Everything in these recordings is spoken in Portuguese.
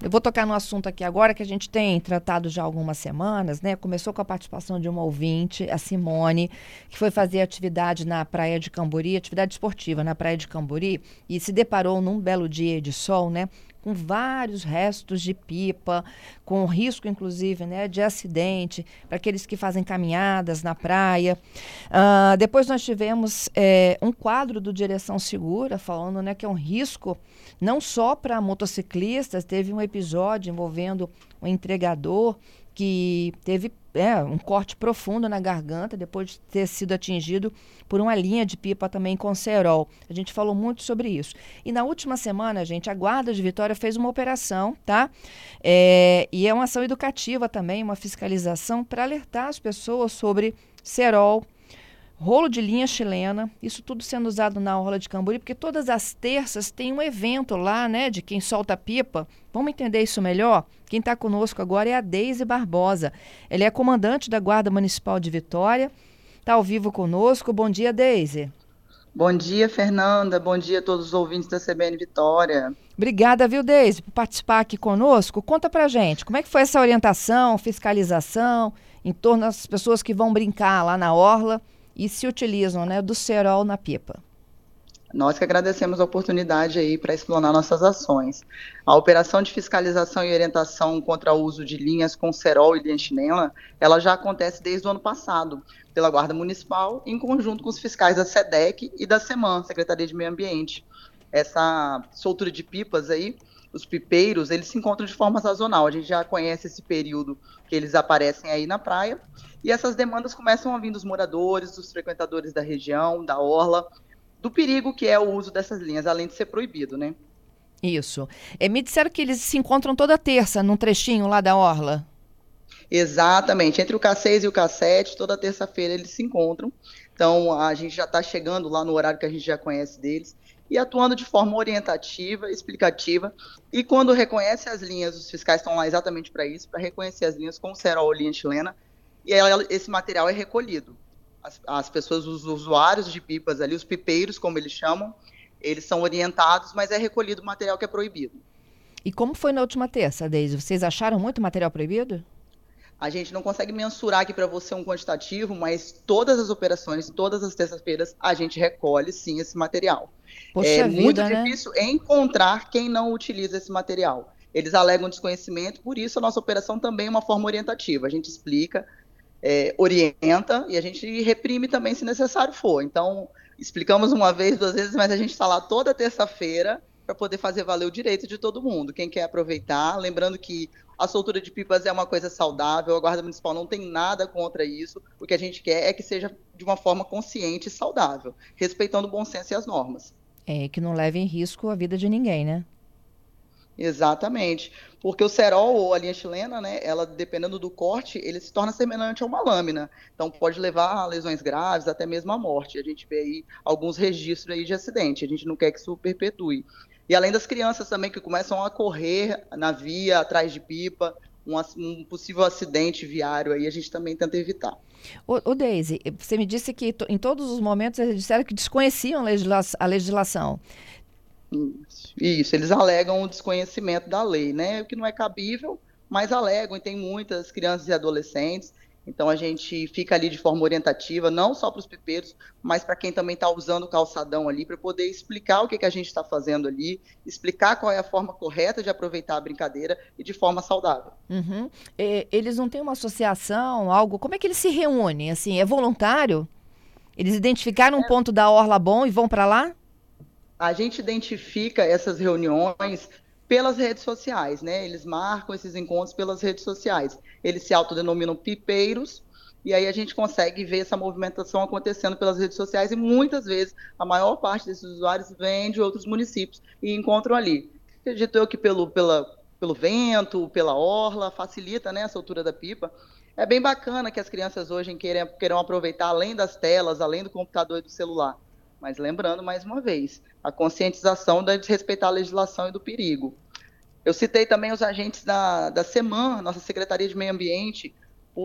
Eu vou tocar no assunto aqui agora que a gente tem tratado já algumas semanas, né? Começou com a participação de uma ouvinte, a Simone, que foi fazer atividade na praia de Cambori, atividade esportiva na praia de Cambori, e se deparou num belo dia de sol, né? Com vários restos de pipa, com risco, inclusive, né, de acidente para aqueles que fazem caminhadas na praia. Uh, depois nós tivemos é, um quadro do Direção Segura falando né, que é um risco não só para motociclistas, teve um episódio envolvendo um entregador que teve é, um corte profundo na garganta depois de ter sido atingido por uma linha de pipa também com cerol. A gente falou muito sobre isso. E na última semana, gente, a Guarda de Vitória fez uma operação, tá? É, e é uma ação educativa também, uma fiscalização para alertar as pessoas sobre cerol, rolo de linha chilena, isso tudo sendo usado na Orla de Camburi, porque todas as terças tem um evento lá, né, de quem solta pipa. Vamos entender isso melhor? Quem está conosco agora é a Deise Barbosa. Ela é comandante da Guarda Municipal de Vitória, está ao vivo conosco. Bom dia, Deise. Bom dia, Fernanda. Bom dia a todos os ouvintes da CBN Vitória. Obrigada, viu, Deise, por participar aqui conosco. Conta pra gente, como é que foi essa orientação, fiscalização, em torno das pessoas que vão brincar lá na Orla e se utilizam né, do cerol na pipa. Nós que agradecemos a oportunidade aí para explanar nossas ações. A operação de fiscalização e orientação contra o uso de linhas com cerol e linha ela já acontece desde o ano passado, pela Guarda Municipal, em conjunto com os fiscais da SEDEC e da SEMAN, Secretaria de Meio Ambiente. Essa soltura de pipas aí, os pipeiros, eles se encontram de forma sazonal. A gente já conhece esse período que eles aparecem aí na praia. E essas demandas começam a vir dos moradores, dos frequentadores da região, da orla, do perigo que é o uso dessas linhas, além de ser proibido, né? Isso. É, me disseram que eles se encontram toda terça num trechinho lá da orla. Exatamente. Entre o K6 e o K7, toda terça-feira eles se encontram. Então, a gente já está chegando lá no horário que a gente já conhece deles e atuando de forma orientativa, explicativa. E quando reconhece as linhas, os fiscais estão lá exatamente para isso, para reconhecer as linhas com cerol linha chilena, e ela, esse material é recolhido. As, as, pessoas, os usuários de pipas ali, os pipeiros, como eles chamam, eles são orientados, mas é recolhido material que é proibido. E como foi na última terça, Deise? Vocês acharam muito material proibido? A gente não consegue mensurar aqui para você um quantitativo, mas todas as operações, todas as terças-feiras, a gente recolhe sim esse material. Poxa é vida, muito né? difícil encontrar quem não utiliza esse material. Eles alegam desconhecimento, por isso a nossa operação também é uma forma orientativa. A gente explica, é, orienta e a gente reprime também se necessário for. Então, explicamos uma vez, duas vezes, mas a gente está lá toda terça-feira para poder fazer valer o direito de todo mundo. Quem quer aproveitar, lembrando que a soltura de pipas é uma coisa saudável, a Guarda Municipal não tem nada contra isso. O que a gente quer é que seja de uma forma consciente e saudável, respeitando o bom senso e as normas. É, que não leve em risco a vida de ninguém, né? Exatamente. Porque o cerol ou a linha chilena, né, ela dependendo do corte, ele se torna semelhante a uma lâmina. Então pode levar a lesões graves, até mesmo a morte. A gente vê aí alguns registros aí de acidente. A gente não quer que isso perpetue. E além das crianças também que começam a correr na via, atrás de pipa, um, um possível acidente viário aí, a gente também tenta evitar. O, o Deise, você me disse que em todos os momentos eles disseram que desconheciam a legislação. Isso, isso, eles alegam o desconhecimento da lei, né? O que não é cabível, mas alegam, e tem muitas crianças e adolescentes. Então a gente fica ali de forma orientativa, não só para os pipeiros, mas para quem também está usando o calçadão ali, para poder explicar o que, que a gente está fazendo ali, explicar qual é a forma correta de aproveitar a brincadeira e de forma saudável. Uhum. eles não têm uma associação, algo? Como é que eles se reúnem? Assim, é voluntário? Eles identificaram é. um ponto da orla bom e vão para lá? a gente identifica essas reuniões pelas redes sociais, né? Eles marcam esses encontros pelas redes sociais. Eles se autodenominam pipeiros, e aí a gente consegue ver essa movimentação acontecendo pelas redes sociais, e muitas vezes a maior parte desses usuários vem de outros municípios e encontram ali. Acredito eu que pelo, pela, pelo vento, pela orla, facilita né, a soltura da pipa. É bem bacana que as crianças hoje queiram, queiram aproveitar além das telas, além do computador e do celular. Mas lembrando, mais uma vez, a conscientização de respeitar a legislação e do perigo. Eu citei também os agentes da, da SEMAN, nossa Secretaria de Meio Ambiente,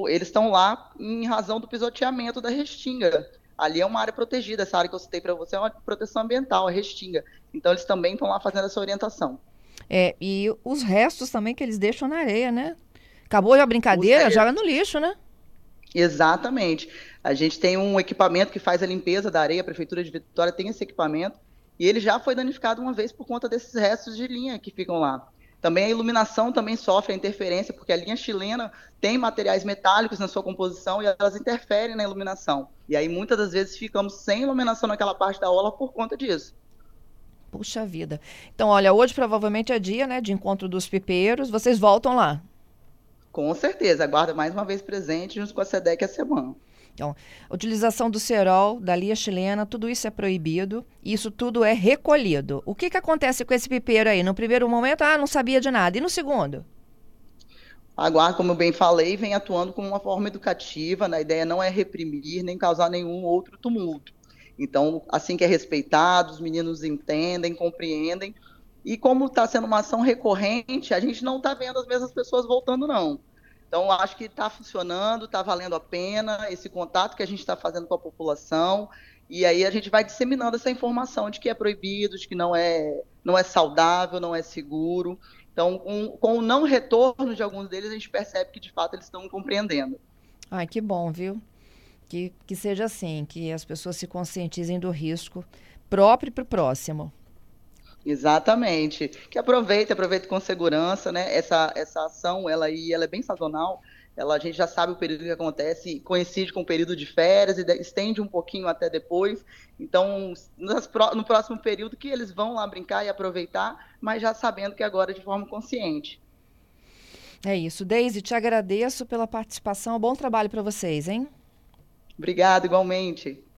eles estão lá em razão do pisoteamento da Restinga. Ali é uma área protegida, essa área que eu citei para você é uma proteção ambiental, a Restinga. Então eles também estão lá fazendo essa orientação. É, e os restos também que eles deixam na areia, né? Acabou a brincadeira, joga no lixo, né? Exatamente. A gente tem um equipamento que faz a limpeza da areia, a Prefeitura de Vitória tem esse equipamento, e ele já foi danificado uma vez por conta desses restos de linha que ficam lá. Também a iluminação também sofre a interferência, porque a linha chilena tem materiais metálicos na sua composição e elas interferem na iluminação. E aí muitas das vezes ficamos sem iluminação naquela parte da aula por conta disso. Puxa vida. Então, olha, hoje provavelmente é dia, né, de encontro dos pipeiros. Vocês voltam lá? Com certeza. Aguarda mais uma vez presente junto com a SEDEC a semana. Então, a utilização do cerol, da lia chilena, tudo isso é proibido. Isso tudo é recolhido. O que, que acontece com esse pipeiro aí? No primeiro momento, ah, não sabia de nada. E no segundo? A guarda, como eu bem falei, vem atuando como uma forma educativa. Né? A ideia não é reprimir nem causar nenhum outro tumulto. Então, assim que é respeitado, os meninos entendem, compreendem. E como está sendo uma ação recorrente, a gente não está vendo as mesmas pessoas voltando, não. Então, acho que está funcionando, está valendo a pena esse contato que a gente está fazendo com a população. E aí a gente vai disseminando essa informação de que é proibido, de que não é, não é saudável, não é seguro. Então, com, com o não retorno de alguns deles, a gente percebe que de fato eles estão compreendendo. Ai, que bom, viu? Que, que seja assim, que as pessoas se conscientizem do risco próprio para o próximo. Exatamente. Que aproveite, aproveite com segurança, né? Essa, essa ação, ela, ela é bem sazonal. Ela, a gente já sabe o período que acontece, coincide com o período de férias e de, estende um pouquinho até depois. Então, no próximo período que eles vão lá brincar e aproveitar, mas já sabendo que agora de forma consciente. É isso. Deise, te agradeço pela participação. Bom trabalho para vocês, hein? Obrigado, igualmente.